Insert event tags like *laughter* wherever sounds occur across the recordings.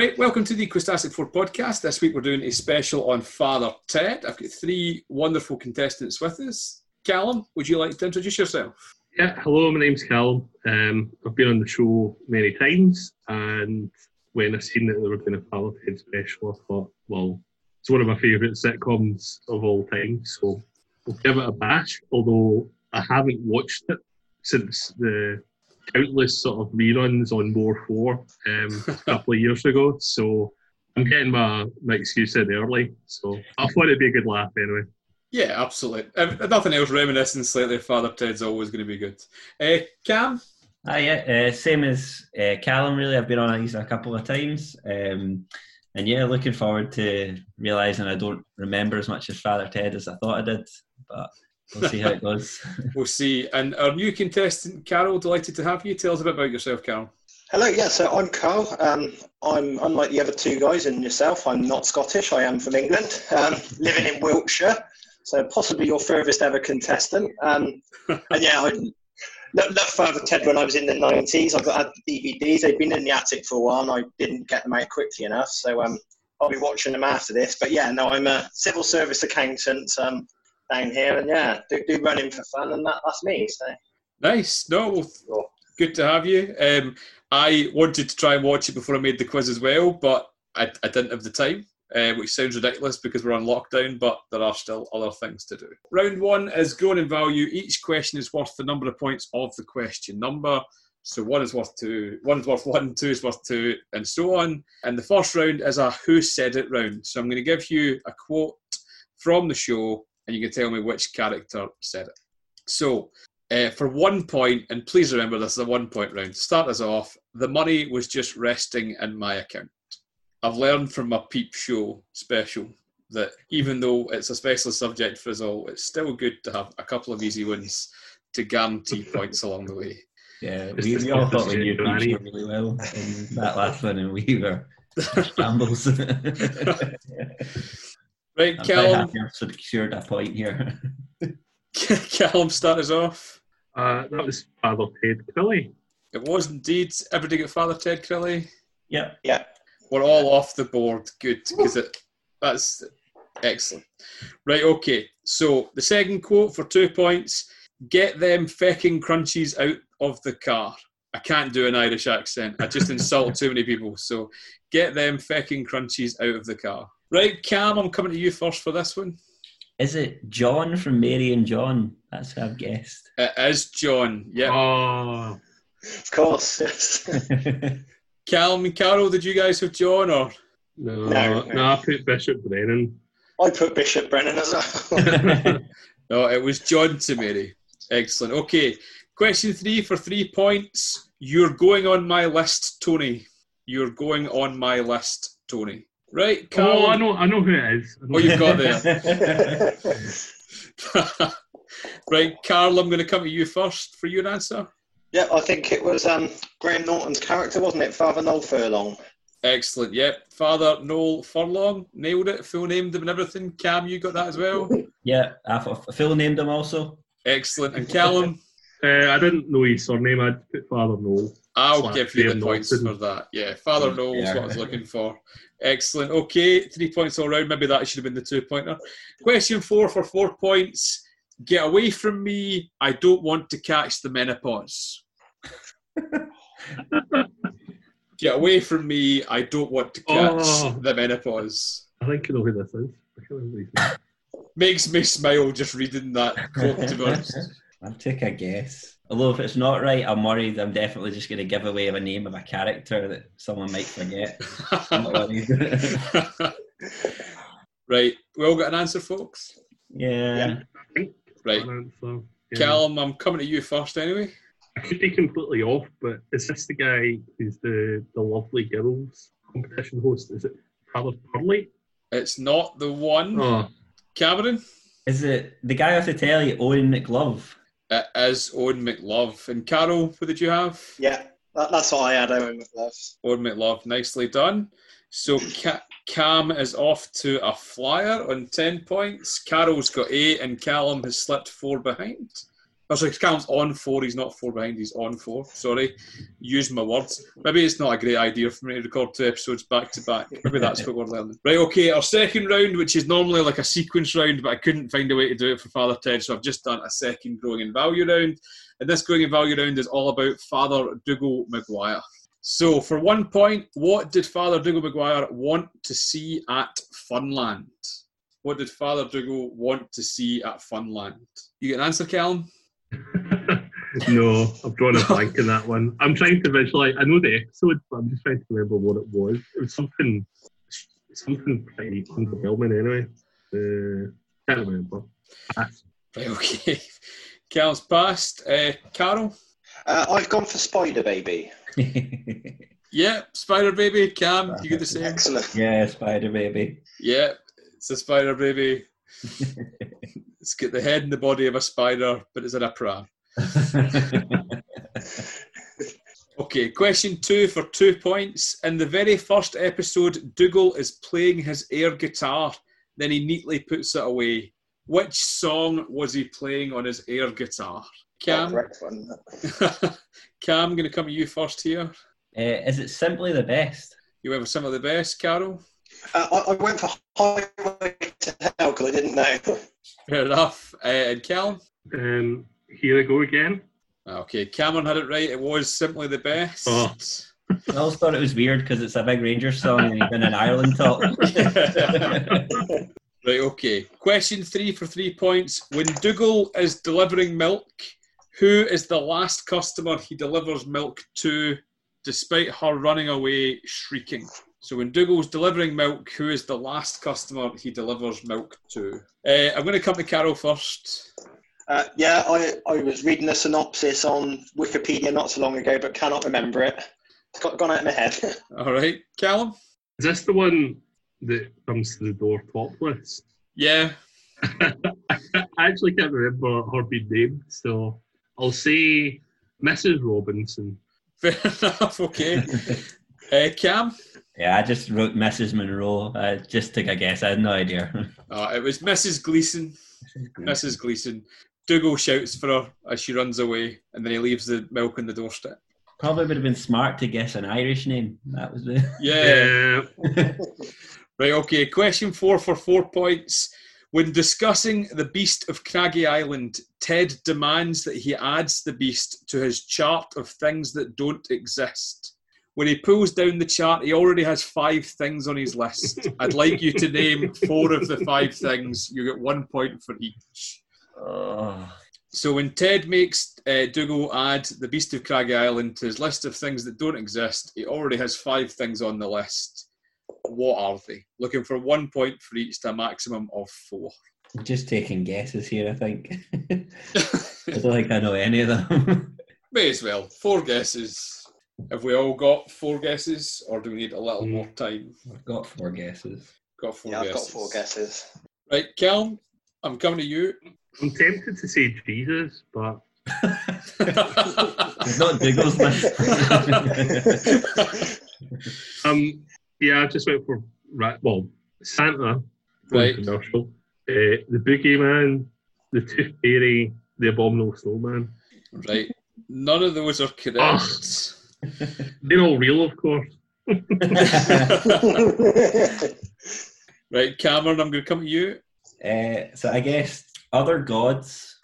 Right, welcome to the Quistastic 4 podcast. This week we're doing a special on Father Ted. I've got three wonderful contestants with us. Callum, would you like to introduce yourself? Yeah, hello, my name's Callum. Um, I've been on the show many times, and when I seen that they were doing a Father Ted special, I thought, well, it's one of my favourite sitcoms of all time, so we'll give it a bash, although I haven't watched it since the countless sort of reruns on More 4 um, a *laughs* couple of years ago. So I'm getting my, my excuse in early. So I thought it'd be a good laugh anyway. Yeah, absolutely. If nothing else, reminiscing slightly of Father Ted's always going to be good. Uh, Cam? Ah, yeah, uh, same as uh, Callum, really. I've been on these a couple of times. Um, and yeah, looking forward to realising I don't remember as much as Father Ted as I thought I did. But we'll see how it goes. *laughs* we'll see. And our new contestant, Carol, delighted to have you. Tell us a bit about yourself, Carol. Hello, yeah, so I'm Carl. Um, I'm unlike the other two guys and yourself. I'm not Scottish. I am from England, um, *laughs* living in Wiltshire. So possibly your furthest ever contestant. Um, and yeah, I looked Father Ted when I was in the 90s. I've got had DVDs. They've been in the attic for a while and I didn't get them out quickly enough. So um, I'll be watching them after this. But yeah, no, I'm a civil service accountant. Um, down here, and yeah, do, do running for fun, and that, that's me. So nice. No, well, good to have you. Um, I wanted to try and watch it before I made the quiz as well, but I, I didn't have the time. Uh, which sounds ridiculous because we're on lockdown, but there are still other things to do. Round one is grown in value. Each question is worth the number of points of the question number. So one is worth two, one is worth one, two is worth two, and so on. And the first round is a who said it round. So I'm going to give you a quote from the show and you can tell me which character said it. So, uh, for one point, and please remember this is a one point round, to start us off, the money was just resting in my account. I've learned from my peep show special that even though it's a special subject for us all, it's still good to have a couple of easy ones to guarantee *laughs* points along the way. Yeah, we, we all thought we knew peep show really well in *laughs* that last one, and we were *laughs* shambles. Right, I'm Callum. Secured a point here. *laughs* Callum, start us off. Uh, that was Father Ted Crilly. It was indeed. Everybody get Father Ted Crilly? Yeah. Yeah. We're all off the board. Good, because it that's excellent. Right, okay. So the second quote for two points: "Get them fecking crunchies out of the car." I can't do an Irish accent. I just insult too many people. So, get them fecking crunchies out of the car. Right, Cam, I'm coming to you first for this one. Is it John from Mary and John? That's who I've guessed. It is John, yeah. Oh. Of course, *laughs* yes. Callum and Carol, did you guys have John or? No, no, no I put Bishop Brennan. I put Bishop Brennan as well. *laughs* no, it was John to Mary. Excellent. Okay, question three for three points. You're going on my list, Tony. You're going on my list, Tony. Right, Carl. Oh, I know, I know who it is. What you've got there. *laughs* right, Carl. I'm going to come to you first for your answer. Yeah, I think it was um, Graham Norton's character, wasn't it? Father Noel Furlong. Excellent. Yep, Father Noel Furlong nailed it. Full named him and everything. Cam, you got that as well. Yeah, I full named him also. Excellent. And Callum. *laughs* uh, I didn't know his surname. I'd put Father Noel. I'll give you the points for that. Yeah, Father knows is what I was looking for. Excellent. Okay, three points all round. Maybe that should have been the two pointer. Question four for four points. Get away from me. I don't want to catch the menopause. Get away from me. I don't want to catch oh, the menopause. I think you know who this is. Makes me smile just reading that quote, to be honest. *laughs* I'll take a guess. Although if it's not right, I'm worried I'm definitely just going to give away a name of a character that someone might forget. *laughs* right, we all got an answer, folks? Yeah. yeah. Right. So, yeah. Callum, I'm coming to you first anyway. I could be completely off, but is this the guy who's the, the lovely girls competition host? Is it Tyler Purley? It's not the one. Oh. Cameron? Is it the guy off the telly, Eoin McLove? It is Eoin McLove. And Carol, what did you have? Yeah, that, that's what I had, Eoin McLove. Eoin McLove, nicely done. So Cam is off to a flyer on 10 points. Carol's got eight, and Callum has slipped four behind. Oh, sorry, Callum's on four. He's not four behind. He's on four. Sorry, use my words. Maybe it's not a great idea for me to record two episodes back to back. Maybe that's what we're learning. Right. Okay. Our second round, which is normally like a sequence round, but I couldn't find a way to do it for Father Ted, so I've just done a second growing in value round. And this growing in value round is all about Father Dougal Maguire. So, for one point, what did Father Dougal Maguire want to see at Funland? What did Father Dougal want to see at Funland? You get an answer, Callum? *laughs* no, I've drawn a blank in that one. I'm trying to visualize. I know the episode, but I'm just trying to remember what it was. It was something, something pretty underwhelming. Anyway, uh, can't remember. Right, *laughs* okay. Callum's passed. Uh, Carol. Uh, I've gone for Spider Baby. *laughs* yeah, Spider Baby. Cam, you get the same. Excellent. Yeah, Spider Baby. Yeah, it's a Spider Baby. It's got the head and the body of a spider, but it's in a pram. okay, question two for two points. In the very first episode, Dougal is playing his air guitar, then he neatly puts it away. Which song was he playing on his air guitar? Cam? *laughs* Cam, I'm going to come to you first here. Uh, is it simply the best? You went for some of the best, Carol? Uh, I, I, went for Highway to Hell because I didn't know. *laughs* Fair enough. Uh, and Callum? Um, here I go again. Okay, Cameron had it right. It was simply the best. Oh. I always thought it was weird because it's a big Rangers song and you've been in Ireland talk. *laughs* right, okay. Question three for three points. When Dougal is delivering milk, who is the last customer he delivers milk to despite her running away shrieking? So when Dougal's delivering milk, who is the last customer he delivers milk to? Uh, I'm going to come to Carol first. Uh, yeah, I, I was reading a synopsis on Wikipedia not so long ago, but cannot remember it. It's got, gone out of my head. *laughs* All right, Callum? Is this the one that comes to the door topless? Yeah. *laughs* I actually can't remember her being named, so I'll say Mrs. Robinson. Fair *laughs* enough, okay. uh, Cam? Yeah, I just wrote Mrs. Monroe. I just took a guess. I had no idea. *laughs* Uh, it was Mrs. Gleason. Mrs. Gleason. Dougal shouts for her as she runs away, and then he leaves the milk on the doorstep. Probably would have been smart to guess an Irish name. That was it. *laughs* Yeah. *laughs* right, okay. Question four for four points. When discussing the Beast of Craggy Island, Ted demands that he adds the beast to his chart of things that don't exist. When he pulls down the chart, he already has five things on his list. *laughs* I'd like you to name four of the five things. You get one point for each. Oh. So when Ted makes uh, Dougal add the Beast of Craggy Island to his list of things that don't exist, he already has five things on the list. What are they? Looking for one point for each to a maximum of four. Just taking guesses here, I think. *laughs* I don't think I know any of them. May as well. Four guesses. Have we all got four guesses, or do we need a little more time? I've got four guesses. Got four yeah, I've guesses. got four guesses. Right, Kel, I'm coming to you. I'm tempted to say Jesus, but *laughs* It's not Dougal's *laughs* list. um, yeah, I just went for right. Well, Santa, Right. commercial, uh, the Boogeyman, the Tooth Fairy, the Abominable Snowman. Right. None of those are correct. They're all real, of course. *laughs* right, Cameron, I'm going to come to you. Uh, so I guess other gods,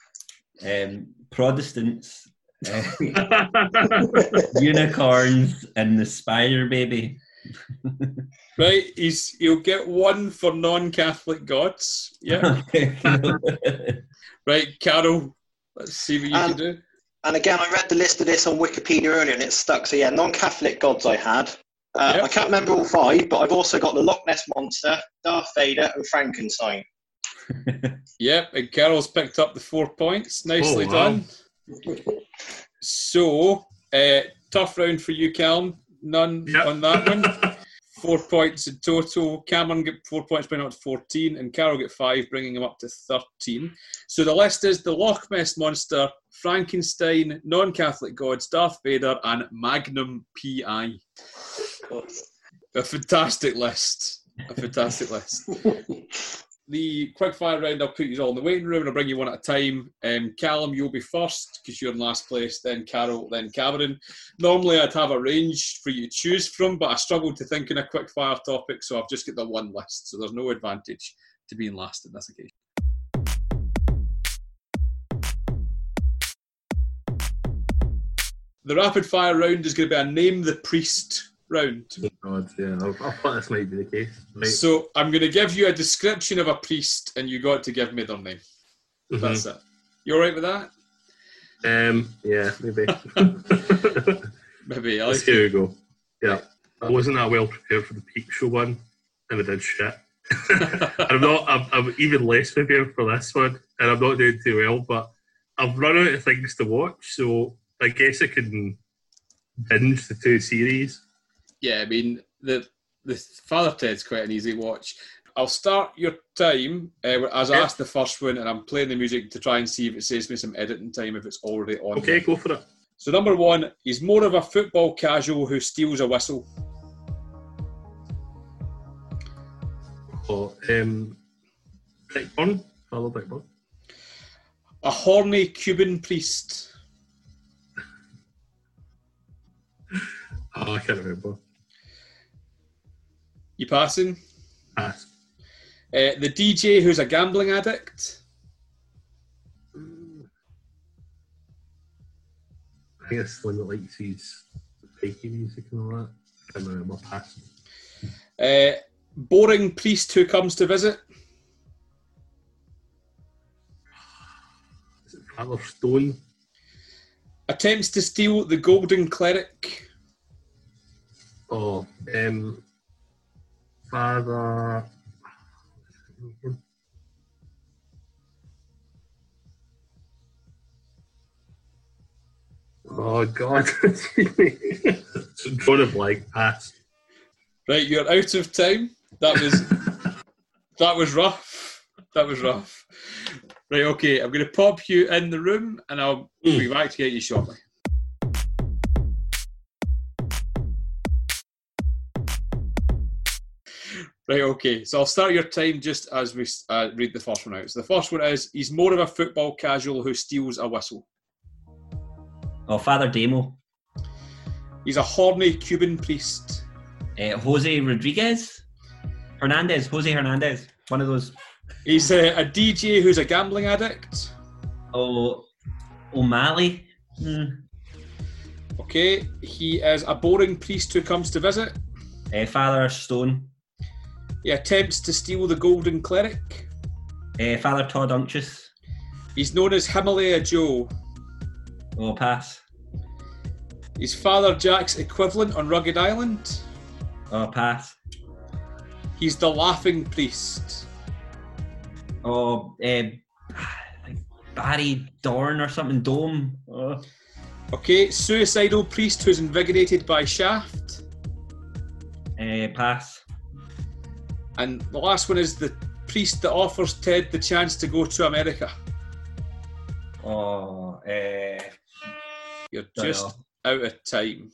um, Protestants, uh, *laughs* unicorns, and the spider baby. *laughs* Right, he's he'll get one for non-Catholic gods. Yeah. right, Carol. Let's see what you Um, can do. And again, I read the list of this on Wikipedia earlier and it stuck. So, yeah, non Catholic gods I had. Uh, Yep. I can't remember all five, but I've also got the Loch Ness Monster, Darth Vader, and Frankenstein. *laughs* Yep, and Carol's picked up the four points. Nicely Oh, wow. done. So, uh, tough round for you, Callum. None Yep. on that one. *laughs* Four points in total. Cameron get four points, bringing him up to 14, and Carol get five, bringing him up to 13. So the list is the Loch Ness Monster, Frankenstein, non Catholic gods, Darth Vader, and Magnum PI. A fantastic list. A fantastic list. *laughs* the quick fire round, I'll put you all in the waiting room and I'll bring you one at a time. Um, Callum, you'll be first because you're in last place, then Carol, then Cameron. Normally I'd have a range for you to choose from, but I struggled to think in a quick fire topic, so I've just got the one list, so there's no advantage to being last in this occasion. The rapid fire round is going to be a name the priest round. God, yeah, I, I thought this might be the case. Right. So I'm going to give you a description of a priest, and you got to give me their name. Mhm. That's it. You all right with that? Um, yeah, maybe. *laughs* *laughs* Maybe. I like here we go. Yeah, I wasn't that well prepared for the peak show one, and I did shit. *laughs* I'm not. I'm, I'm even less prepared for this one, and I'm not doing too well. But I've run out of things to watch, so I guess I can binge the two series. Yeah, I mean the the Father Ted's quite an easy watch. I'll start your time uh, as I asked the first one, and I'm playing the music to try and see if it saves me some editing time if it's already on. Okay, go for it. So number one, he's more of a football casual who steals a whistle. Oh, um, Blackburn, Father Blackburn. A horny Cuban priest. *laughs* Oh, I can't remember. You passing? Pass. Uh, the DJ who's a gambling addict. I guess one that likes his fakey music and all that. I can't remember. Pass. Uh, boring priest who comes to visit. Is it Father Stone? Attempts to steal the golden cleric. Oh, um, Father. Oh God! *laughs* Drawn a blank. Pass. Right, you're out of time. That was *laughs* that was rough. That was rough. Right, okay. I'm going to pop you in the room, and I'll be hmm. back to get you shortly. Right, okay. So I'll start your time just as we uh, read the first one out. So the first one is he's more of a football casual who steals a whistle. Oh, Father Damo. He's a horny Cuban priest. Uh, Jose Rodriguez. Hernandez. Jose Hernandez. One of those. He's a, a DJ who's a gambling addict. Oh, O'Malley. Hmm. Okay, he is a boring priest who comes to visit. Uh, Father Stone. He attempts to steal the golden cleric. Uh, Father Todd Unctious. He's known as Himalaya Joe. Oh, pass. He's Father Jack's equivalent on Rugged Island. Oh, pass. He's the laughing priest. Oh, uh, Barry Dorn or something. Dome. Oh. Okay, suicidal priest who's invigorated by Shaft. Uh, pass. And the last one is the priest that offers Ted the chance to go to America. Oh, uh, You're just out of time.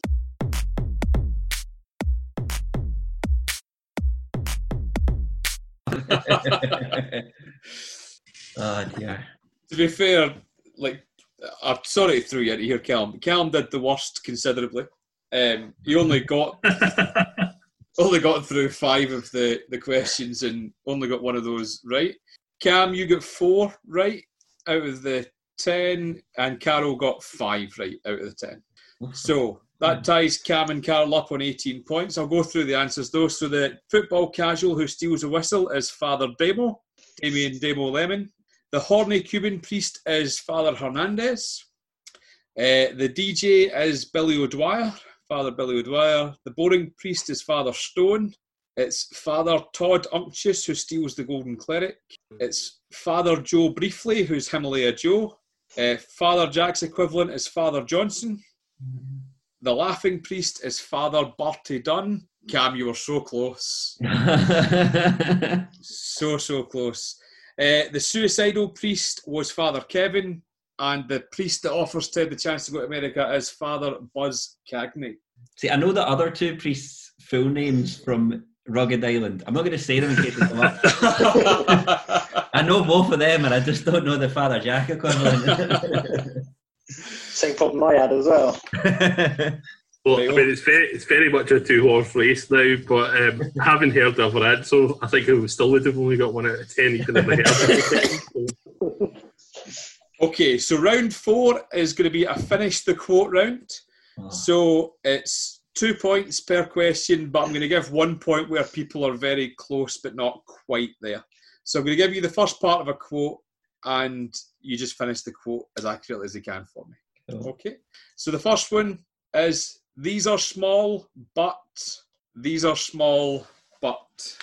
oh *laughs* dear. To be fair, like, I'm sorry to throw you into here, Callum. but did the worst considerably. Um, he only got *laughs* only got through five of the, the questions and only got one of those right. Cam, you got four right out of the ten, and Carol got five right out of the ten. So that ties Cam and Carol up on 18 points. I'll go through the answers though. So the football casual who steals a whistle is Father Damo, Damien Damo Lennon. The horny Cuban priest is Father Hernandez. Uh, the DJ is Billy O'Dwyer, Father Billy O'Dwyer. The boring priest is Father Stone. It's Father Todd Unctious who steals the Golden Cleric. It's Father Joe Briefly, who's Himalaya Joe. Uh, Father Jack's equivalent is Father Johnson. The laughing priest is Father Bertie Dunn. Cam, you were so close. *laughs* So, so close. Uh, the suicidal priest was Father Kevin, and the priest that offers Ted the chance to go to America is Father Buzz Cagney. See, I know the other two priests' full names from Rugged Island. I'm not going to say them in case they come up. *laughs* I know both of them, and I just don't know the Father Jack equivalent. Same problem I had as well. *laughs* Well, I mean, it's very, it's very much a two horse race now, but um, *laughs* having heard the other answer, I think I still would have only got one out of ten, even if I heard it. Okay, so round four is going to be a finish the quote round. Oh. So it's two points per question, but I'm going to give one point where people are very close but not quite there. So I'm going to give you the first part of a quote, and you just finish the quote as accurately as you can for me. Cool. Okay. So the first one is these are small, but these are small, but.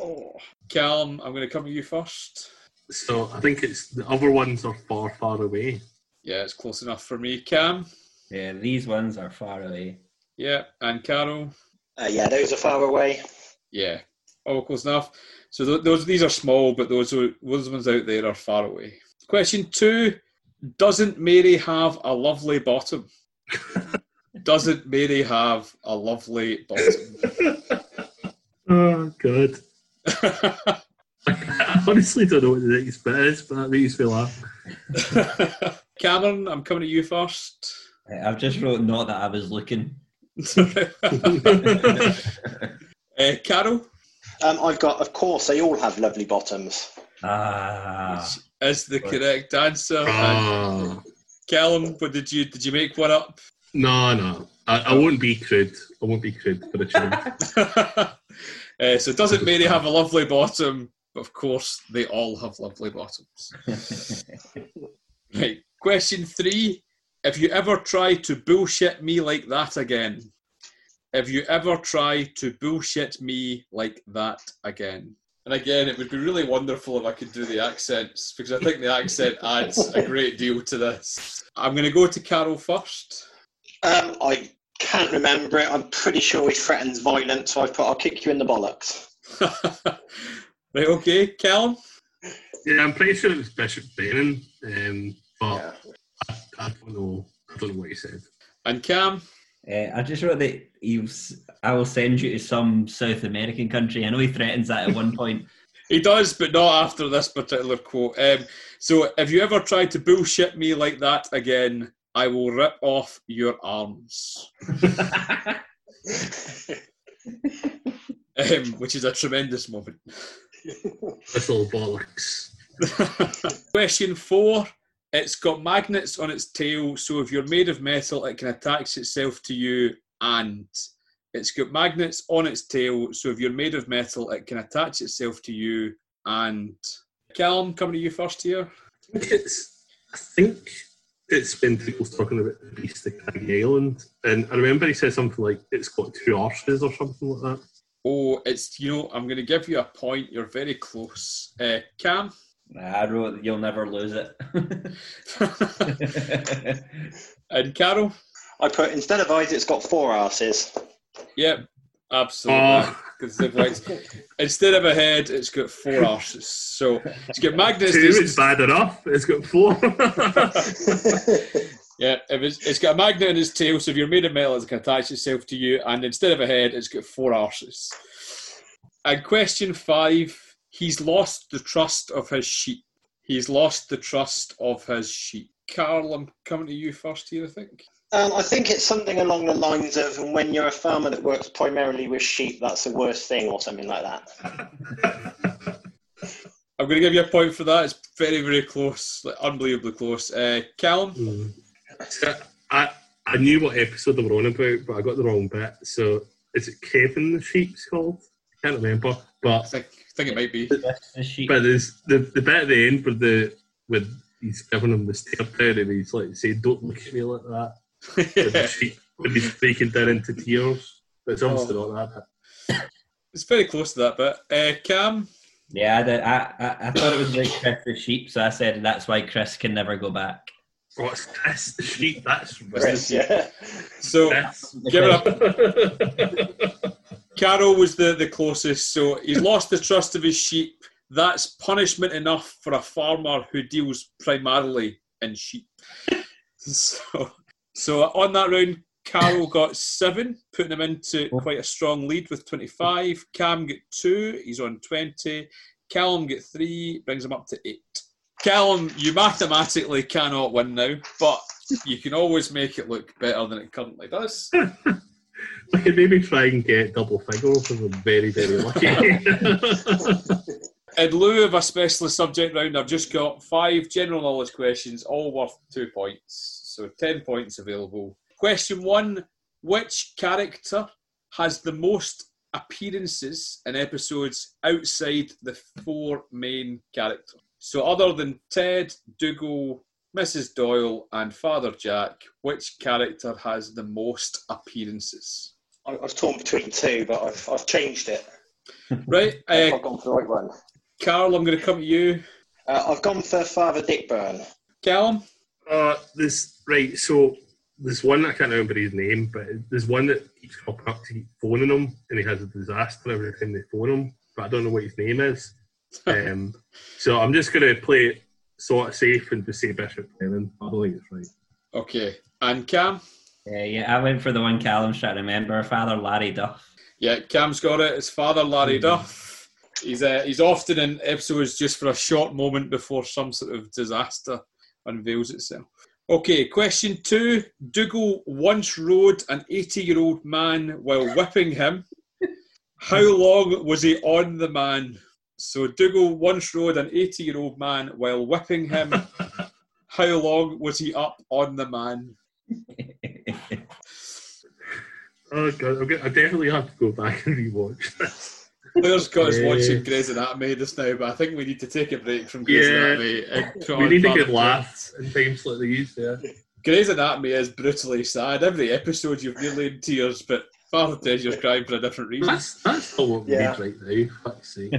Oh, Callum, I'm going to come to you first. So I think it's the other ones are far, far away. Yeah, it's close enough for me. Cam, yeah, these ones are far away. yeah, and Carol, Uh, yeah, those are far away. yeah, all close enough. So th- those these are small, but those are, those ones out there are far away. Question two: Doesn't Mary have a lovely bottom? *laughs* Doesn't Mary have a lovely bottom? *laughs* Oh, God. *laughs* I *laughs* honestly don't know what the next bit is, but that makes me laugh. *laughs* Cameron, I'm coming to you first. I've just wrote not that I was looking. *laughs* uh, Carol Um, I've got, of course, they all have lovely bottoms. Ah, is the correct answer. And Ah. Callum, what did you did you make one up? no, no. I, I won't be crude. I won't be crude for the change. uh, so doesn't Mary have a lovely bottom? Of course, they all have lovely bottoms. *laughs* Right. Question three. If you ever try to bullshit me like that again, if you ever try to bullshit me like that again. And again, it would be really wonderful if I could do the accents because I think the accent *laughs* adds a great deal to this. I'm going to go to Carol first. Um, I can't remember it. I'm pretty sure he threatens violence, so I've put, I'll kick you in the bollocks. *laughs* right, okay, Callum. yeah, I'm pretty sure it was Bishop Bannon, um, but Yeah. I don't know. I don't know what he said. And Cam. Uh, I just wrote that he was, I will send you to some South American country. I know he threatens that at one *laughs* point. He does, but not after this particular quote. Um, so, if you ever try to bullshit me like that again, I will rip off your arms. *laughs* *laughs* Um, which is a tremendous moment. Little bollocks. *laughs* Question four. It's got magnets on its tail, so if you're made of metal, it can attach itself to you. And it's got magnets on its tail, so if you're made of metal, it can attach itself to you. And Callum, coming to you first here. I think it's. I think it's been people talking about the beast of Craggy Island, and I remember he said something like it's got two arses or something like that. Oh, it's you know, I'm going to give you a point. You're very close. Uh, Cam. I wrote you'll never lose it. *laughs* and Carol. I put, instead of eyes, it's got four asses. Yep, absolutely. Oh. *laughs* 'Cause they've like- instead of a head, it's got four arses. So it's got *laughs* magnets. Two it's- is bad enough. It's got four. Yeah, if it's, it's got a magnet in its tail, so if you're made of metal, it can attach itself to you. And instead of a head, it's got four arses. And question five: He's lost the trust of his sheep. He's lost the trust of his sheep. Carl, I'm coming to you first here. I think. Um, I think it's something along the lines of when you're a farmer that works primarily with sheep, that's the worst thing, or something like that. *laughs* I'm going to give you a point for that. It's very, very close, like unbelievably close. Uh, Callum. Mm. So, I I knew what episode they were on about, but I got the wrong bit. So is it Kevin the Sheep's called? I can't remember. I But think, I think it might be. The but there's the the bit at the end where the with he's giving him the stare down and he's like saying, "Don't look at me like that." With the *laughs* sheep when he's breaking down into tears. But it's obviously Oh. not that bit. it's very close to that bit. Uh, Cam. Yeah, I, did, I, I, I thought it was like Chris the sheep, so I said that's why Chris can never go back. What's this? *laughs* The sheep? That's Chris, yeah. So This. give it up. *laughs* Carol was the, the closest, so he's lost the trust of his sheep. That's punishment enough for a farmer who deals primarily in sheep. So, so on that round, Carol got seven, putting him into quite a strong lead with 25. Cam got two, he's on 20. Callum got three, brings him up to eight. Callum, you mathematically cannot win now, but you can always make it look better than it currently does. *laughs* I could maybe try and get double figures if I'm very, very lucky. *laughs* In lieu of a specialist subject round, I've just got five general knowledge questions, all worth two points. So 10 points available. Question one Which character has the most appearances in episodes outside the four main characters? So, other than Ted, Dougal, Mrs. Doyle, and Father Jack, which character has the most appearances? I I was torn between two, but I've, I've changed it. *laughs* Right, uh, I've gone for the right one. Carl, I'm going to come to you. Uh, I've gone for Father Dick Byrne. Callum? uh, this right. So there's one I can't remember his name, but there's one that keeps popping up to keep phoning him, and he has a disaster every time they phone him. But I don't know what his name is. Um, so I'm just going to play it sort of safe and just say Bishop Lennon. I don't think it's right. Okay. And Cam? Uh, yeah, I went for the one Callum's trying to remember. Father Larry Duff. Yeah, Cam's got it. His father, Larry Duff. He's uh, he's often in episodes just for a short moment before some sort of disaster unveils itself. Okay, question two. Dougal once rode an 80 year old man while whipping him. How long was he on the man? So Dougal once rode an 80 year old man while whipping him. *laughs* How long was he up on the man? *laughs* Oh god, I'm gonna, I definitely have to go back and rewatch this. Claire's got us Yeah. watching Grey's Anatomy just now, but I think we need to take a break from Grey's Yeah. Anatomy. And We need to Father good Ted. laugh in times like these. Yeah. Grey's Anatomy is brutally sad. Every episode you're nearly in tears, but Father Ted, you're crying for a different reason. That's that's not what we Yeah. need right now. Fuck's sake.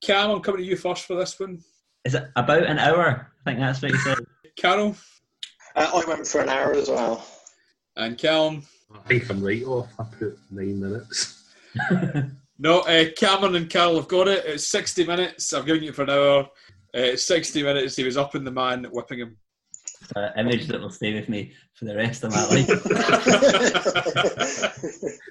Cam, I'm coming to you first for this one. Is it about an hour? I think that's what he said. Carol Uh, I went for an hour as well. and Callum. I think I'm right off. I put nine minutes. *laughs* No, uh, Cameron and Carol have got it. It's 60 minutes. I've given you for an hour. Uh, 60 minutes. He was up in the man whipping him. An image that will stay with me for the rest of my life. *laughs*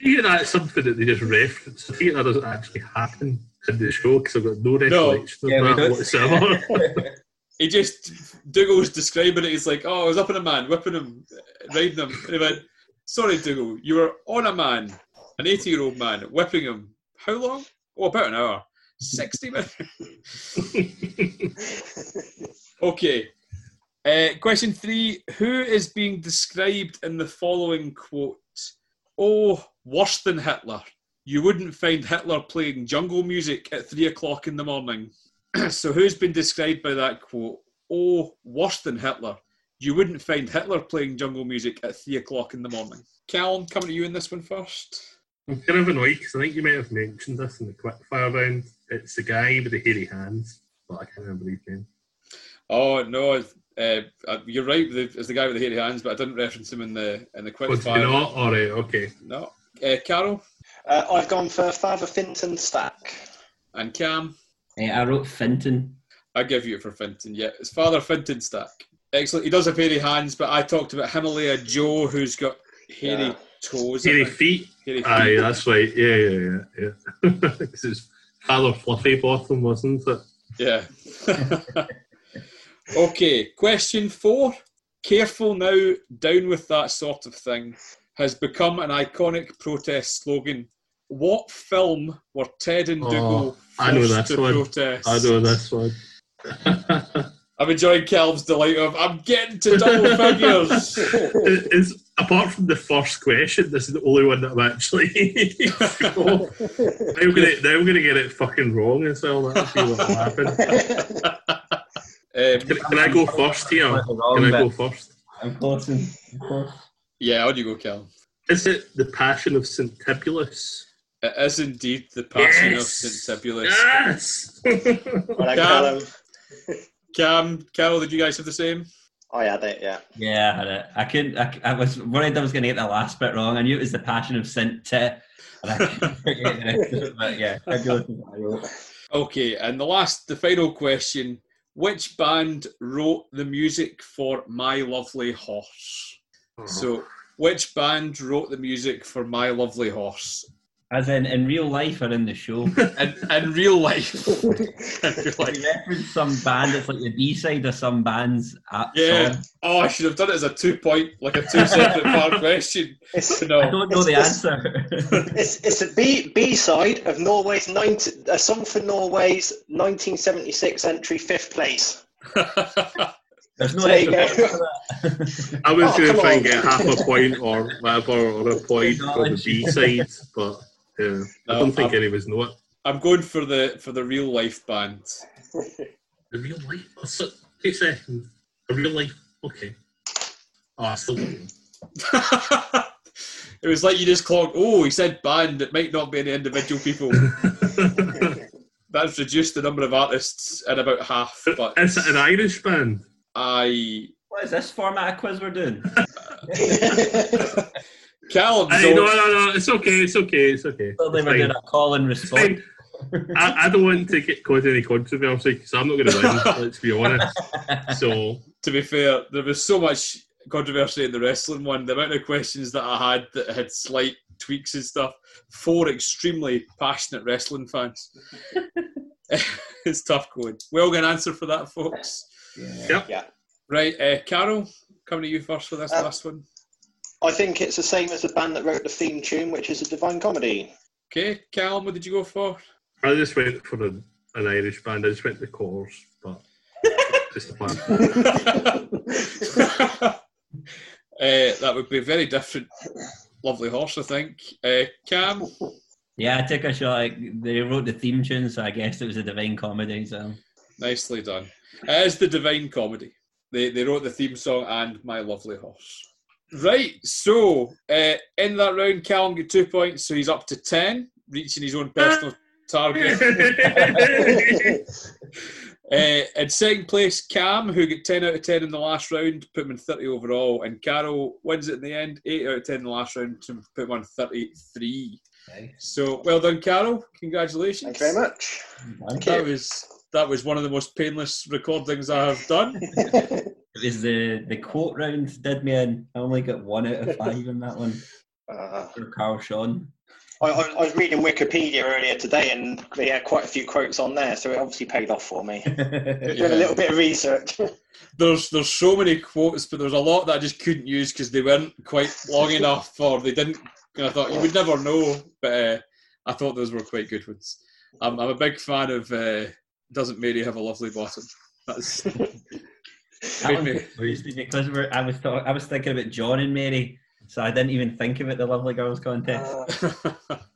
Yeah, that's something that they just reference. I think that doesn't actually happen in the show because I've got no recollection Yeah, we of that whatsoever. *laughs* he just Dougal's describing it. He's like, "Oh, I was up in a man, whipping him, riding him." And he went, "Sorry, Dougal, you were on a man, an eighty-year-old man, whipping him. How long? Oh, about an hour, sixty minutes." *laughs* okay. Uh, question three: Who is being described in the following quote? Oh, worse than Hitler. You wouldn't find Hitler playing jungle music at three o'clock in the morning. *clears throat* so who's been described by that quote? Oh, worse than Hitler. You wouldn't find Hitler playing jungle music at three o'clock in the morning. Callum, coming to you in this one first. I'm kind of annoyed because I think you might have mentioned this in the quickfire round. It's the guy with the hairy hands, but I can't remember his name. Oh no, uh, uh, you're right. As the guy with the hairy hands, but I didn't reference him in the in the quick Was he fire. not? All right, okay. No, uh, Carol Uh, I've gone for Father Fintan Stack. and Cam. Eh, I wrote Fintan. I give you it for Fintan. Yeah, it's Father Fintan stack. Excellent. He does have hairy hands, but I talked about Himalaya Joe, who's got hairy Yeah. toes. I Hairy feet. Hairy feet. Aye, that's right. Yeah, yeah, yeah, yeah. *laughs* Because it's Father Fluffy Bottom, wasn't it? Yeah. *laughs* okay, question four. Careful now, down with that sort of thing has become an iconic protest slogan. What film were Ted and Oh, Dougal I know this to one. protest? I know this one. *laughs* I'm enjoying Calv's delight of I'm getting to double *laughs* figures. It- it's apart from the first question, this is the only one that I'm actually. *laughs* now I'm gonna now I'm gonna get it fucking wrong as well. That'll be what'll happen. Um, Can, can I go first here? Can I go first? I'm close. and- close. yeah, on you go, Cal. Is it the Passion of St. Tibulus? It is indeed the Passion Yes! of St. Tibulus. Yes. *laughs* Cam. Cam, Carol, did you guys have the same? I had it, yeah. Yeah, I had it. I couldn't. I, I was worried I was going to get the last bit wrong. I knew it was the Passion of Saint Tit, and I *laughs* couldn't get the rest of it, But yeah, I go with what I wrote. Okay, and the last, the final question: Which band wrote the music for "My Lovely Horse"? Hmm. So, which band wrote the music for My Lovely Horse? As in in real life or in the show? *laughs* In, in real life. *laughs* In real life. reference some band that's like the B side of some band's app Yeah. song. Oh, I should have done it as a two point, like a two separate part *laughs* question. It's, I don't know the It's- answer. it's, it's a B B side of Norway's 90, a song for Norway's 1976 entry fifth place. There's no There you go. I was Oh, going to try and get half a point or whatever, or a point for the B side, but yeah, I don't think I'm- any of us know it. I'm going for the for the real life band. *laughs* The real life? Oh, so- Two seconds. The real life? Okay. Oh, I still *laughs* it was like you just clocked. Oh, he said band. It might not be any individual people. *laughs* That's reduced the number of artists in about half. But Is it an Irish band? I What is this format of quiz we're doing? Callum. Hey, no, no, no. It's okay. It's okay. It's okay. Well, they It's were fine. doing a call and It's response. I, I don't want to get caught in any controversy because I'm not going to win. *laughs* let's be honest. So to be fair, there was so much controversy in the wrestling one. The amount of questions that I had that had slight tweaks and stuff. Four extremely passionate wrestling fans. *laughs* it's tough going. Well, get an answer for that, folks. Yep. yeah. Right, uh, Carol, coming to you first for this Um, last one. I think it's the same as the band that wrote the theme tune, which is a Divine Comedy. Okay, Callum, what did you go for? I just went for an, an Irish band. I just went the Corrs, but *laughs* just a plan. *laughs* uh, that would be a very different. Lovely horse, I think. Uh, Cam, Yeah, I took a shot. Like, they wrote the theme tune, so I guess it was a divine comedy. So nicely done. It is the Divine Comedy. They, they wrote the theme song and My Lovely Horse. Right, so uh, in that round, Callum got two points, so he's up to 10, reaching his own personal *laughs* target. *laughs* Uh, in second place, Cam, who got 10 out of 10 in the last round, put him in 30 overall. And Carol wins it in the end, 8 out of 10 in the last round, to put him on 33. So well done, Carol. Congratulations. Thank you very much. Thank That was that was one of the most painless recordings I have done. *laughs* It was the the quote round did me in. I only got one out of *laughs* five in that one Uh, for Carl Sean. I, I, I was reading Wikipedia earlier today, and they had quite a few quotes on there, so it obviously paid off for me. *laughs* Doing a little bit of research. *laughs* There's there's so many quotes, but there's a lot that I just couldn't use because they weren't quite long enough, or they didn't. And I thought you would never know, but uh, I thought those were quite good ones. I'm, I'm a big fan of uh, "Doesn't Mary Have a Lovely Bottom?" That's made me. because we're, I was talk, I was thinking about John and Mary, so I didn't even think about the Lovely Girls contest. Uh, *laughs*